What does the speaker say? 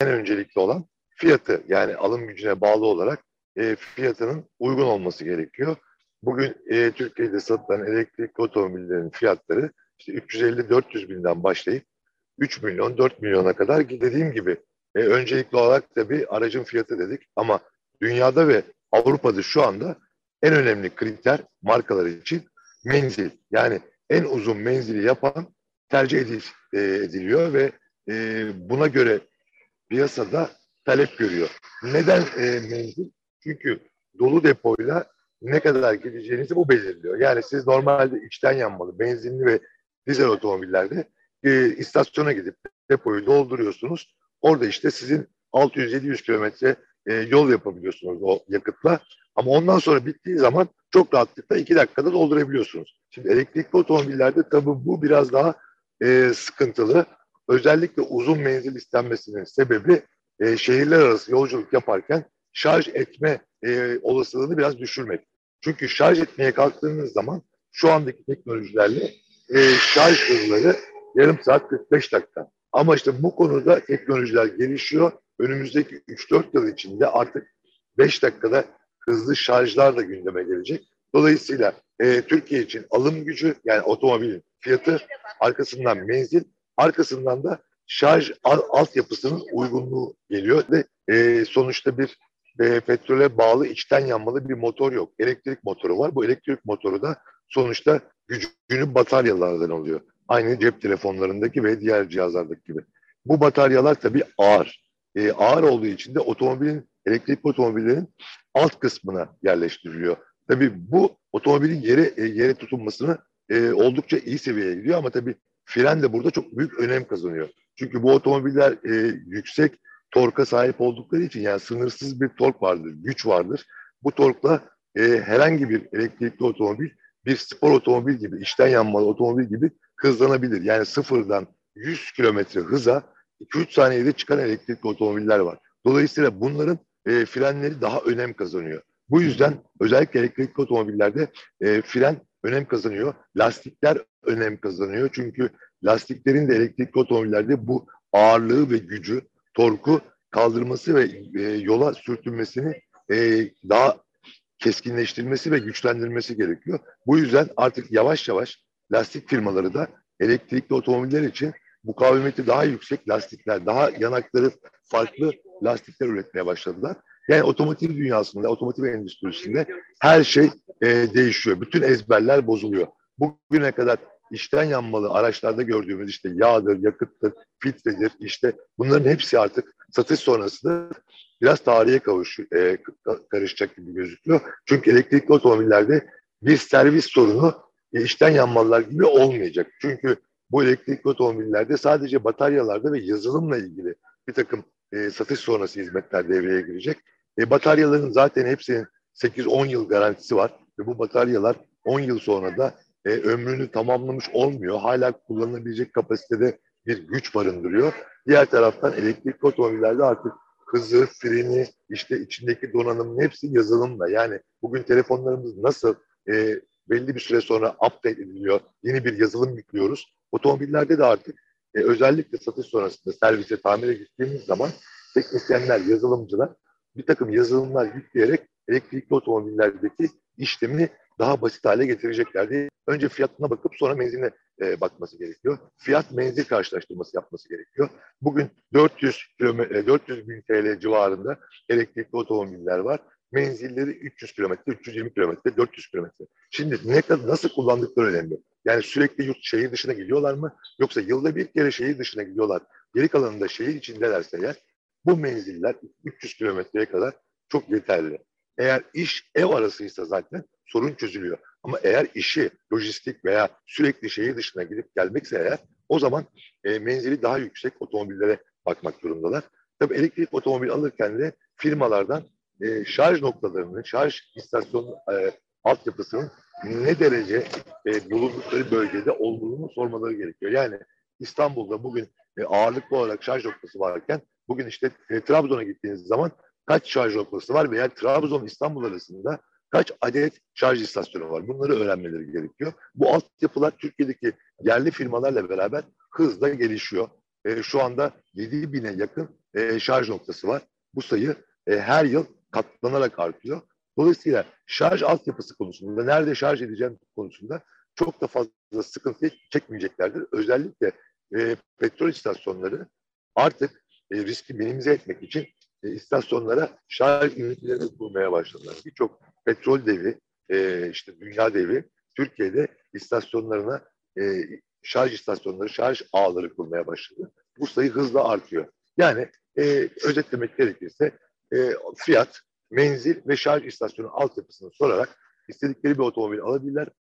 en öncelikli olan fiyatı yani alım gücüne bağlı olarak e, fiyatının uygun olması gerekiyor. Bugün e, Türkiye'de satılan elektrikli otomobillerin fiyatları işte 350-400 binden başlayıp 3 milyon 4 milyona kadar dediğim gibi e, öncelikli olarak da bir aracın fiyatı dedik ama dünyada ve Avrupa'da şu anda en önemli kriter markalar için menzil. Yani en uzun menzili yapan tercih edil, e, ediliyor ve e, buna göre piyasada talep görüyor. Neden e, menzil? Çünkü dolu depoyla ne kadar gideceğinizi bu belirliyor. Yani siz normalde içten yanmalı, benzinli ve dizel otomobillerde e, istasyona gidip depoyu dolduruyorsunuz. Orada işte sizin 600-700 kilometre e, yol yapabiliyorsunuz o yakıtla. Ama ondan sonra bittiği zaman çok rahatlıkla iki dakikada doldurabiliyorsunuz. Şimdi elektrikli otomobillerde tabii bu biraz daha e, sıkıntılı. Özellikle uzun menzil istenmesinin sebebi e, şehirler arası yolculuk yaparken şarj etme e, olasılığını biraz düşürmek. Çünkü şarj etmeye kalktığınız zaman şu andaki teknolojilerle e, şarj hızları yarım saat 45 dakika. Ama işte bu konuda teknolojiler gelişiyor. Önümüzdeki 3-4 yıl içinde artık 5 dakikada hızlı şarjlar da gündeme gelecek. Dolayısıyla e, Türkiye için alım gücü yani otomobilin fiyatı arkasından menzil arkasından da şarj al, altyapısının uygunluğu geliyor ve e, sonuçta bir e, petrole bağlı içten yanmalı bir motor yok. Elektrik motoru var. Bu elektrik motoru da sonuçta gücünü bataryalardan oluyor. Aynı cep telefonlarındaki ve diğer cihazlardaki gibi. Bu bataryalar tabii ağır. E, ağır olduğu için de otomobilin, elektrikli otomobillerin alt kısmına yerleştiriliyor. Tabii bu otomobilin yere e, yere tutunmasını e, oldukça iyi seviyeye gidiyor ama tabii fren de burada çok büyük önem kazanıyor. Çünkü bu otomobiller e, yüksek torka sahip oldukları için yani sınırsız bir tork vardır, güç vardır. Bu torkla e, herhangi bir elektrikli otomobil bir spor otomobil gibi, içten yanmalı otomobil gibi hızlanabilir. Yani sıfırdan 100 kilometre hıza 2-3 saniyede çıkan elektrikli otomobiller var. Dolayısıyla bunların e, frenleri daha önem kazanıyor. Bu yüzden özellikle elektrikli otomobillerde e, fren önem kazanıyor. Lastikler önem kazanıyor. Çünkü lastiklerin de elektrikli otomobillerde bu ağırlığı ve gücü, torku kaldırması ve e, yola sürtünmesini e, daha keskinleştirmesi ve güçlendirmesi gerekiyor. Bu yüzden artık yavaş yavaş lastik firmaları da elektrikli otomobiller için mukavemeti daha yüksek lastikler, daha yanakları farklı lastikler üretmeye başladılar. Yani otomotiv dünyasında, otomotiv endüstrisinde her şey e, değişiyor. Bütün ezberler bozuluyor. Bugüne kadar içten yanmalı araçlarda gördüğümüz işte yağdır, yakıttır, filtredir işte bunların hepsi artık satış sonrasında biraz tarihe kavuş, e, karışacak gibi gözüküyor. Çünkü elektrikli otomobillerde bir servis sorunu e, içten yanmalılar gibi olmayacak. Çünkü bu elektrikli otomobillerde sadece bataryalarda ve yazılımla ilgili bir takım e, satış sonrası hizmetler devreye girecek. E, bataryaların zaten hepsinin 8-10 yıl garantisi var ve bu bataryalar 10 yıl sonra da e, ömrünü tamamlamış olmuyor. Hala kullanılabilecek kapasitede bir güç barındırıyor. Diğer taraftan elektrikli otomobillerde artık hızı, freni, işte içindeki donanımın hepsi yazılımla. Yani bugün telefonlarımız nasıl e, belli bir süre sonra update ediliyor, yeni bir yazılım yüklüyoruz. Otomobillerde de artık e, özellikle satış sonrasında servise, tamire gittiğimiz zaman teknisyenler, yazılımcılar bir takım yazılımlar yükleyerek elektrikli otomobillerdeki işlemini daha basit hale getireceklerdi. Önce fiyatına bakıp sonra menziline e, bakması gerekiyor. Fiyat menzil karşılaştırması yapması gerekiyor. Bugün 400 kilometre, 400 bin TL civarında elektrikli otomobiller var. Menzilleri 300 kilometre, 320 kilometre, 400 kilometre. Şimdi ne kadar nasıl kullandıkları önemli. Yani sürekli yurt şehir dışına gidiyorlar mı? Yoksa yılda bir kere şehir dışına gidiyorlar. Geri kalanında şehir içindelerse eğer bu menziller 300 kilometreye kadar çok yeterli. Eğer iş ev arasıysa zaten sorun çözülüyor. Ama eğer işi lojistik veya sürekli şehir dışına gidip gelmekse eğer o zaman e, menzili daha yüksek otomobillere bakmak durumdalar. Tabii elektrik otomobil alırken de firmalardan e, şarj noktalarının, şarj istasyon e, altyapısının ne derece e, bulundukları bölgede olduğunu sormaları gerekiyor. Yani İstanbul'da bugün e, ağırlıklı olarak şarj noktası varken bugün işte e, Trabzon'a gittiğiniz zaman kaç şarj noktası var veya Trabzon İstanbul arasında kaç adet şarj istasyonu var? Bunları öğrenmeleri gerekiyor. Bu altyapılar Türkiye'deki yerli firmalarla beraber hızla gelişiyor. E, şu anda 7 bine yakın e, şarj noktası var. Bu sayı e, her yıl katlanarak artıyor. Dolayısıyla şarj altyapısı konusunda, nerede şarj edeceğim konusunda çok da fazla sıkıntı çekmeyeceklerdir. Özellikle e, petrol istasyonları artık e, riski minimize etmek için e, istasyonlara şarj ünitelerini kurmaya başladılar. Birçok petrol devi, e, işte dünya devi Türkiye'de istasyonlarına e, şarj istasyonları, şarj ağları kurmaya başladı. Bu sayı hızla artıyor. Yani e, özetlemek gerekirse e, fiyat, menzil ve şarj istasyonu altyapısını sorarak istedikleri bir otomobil alabilirler.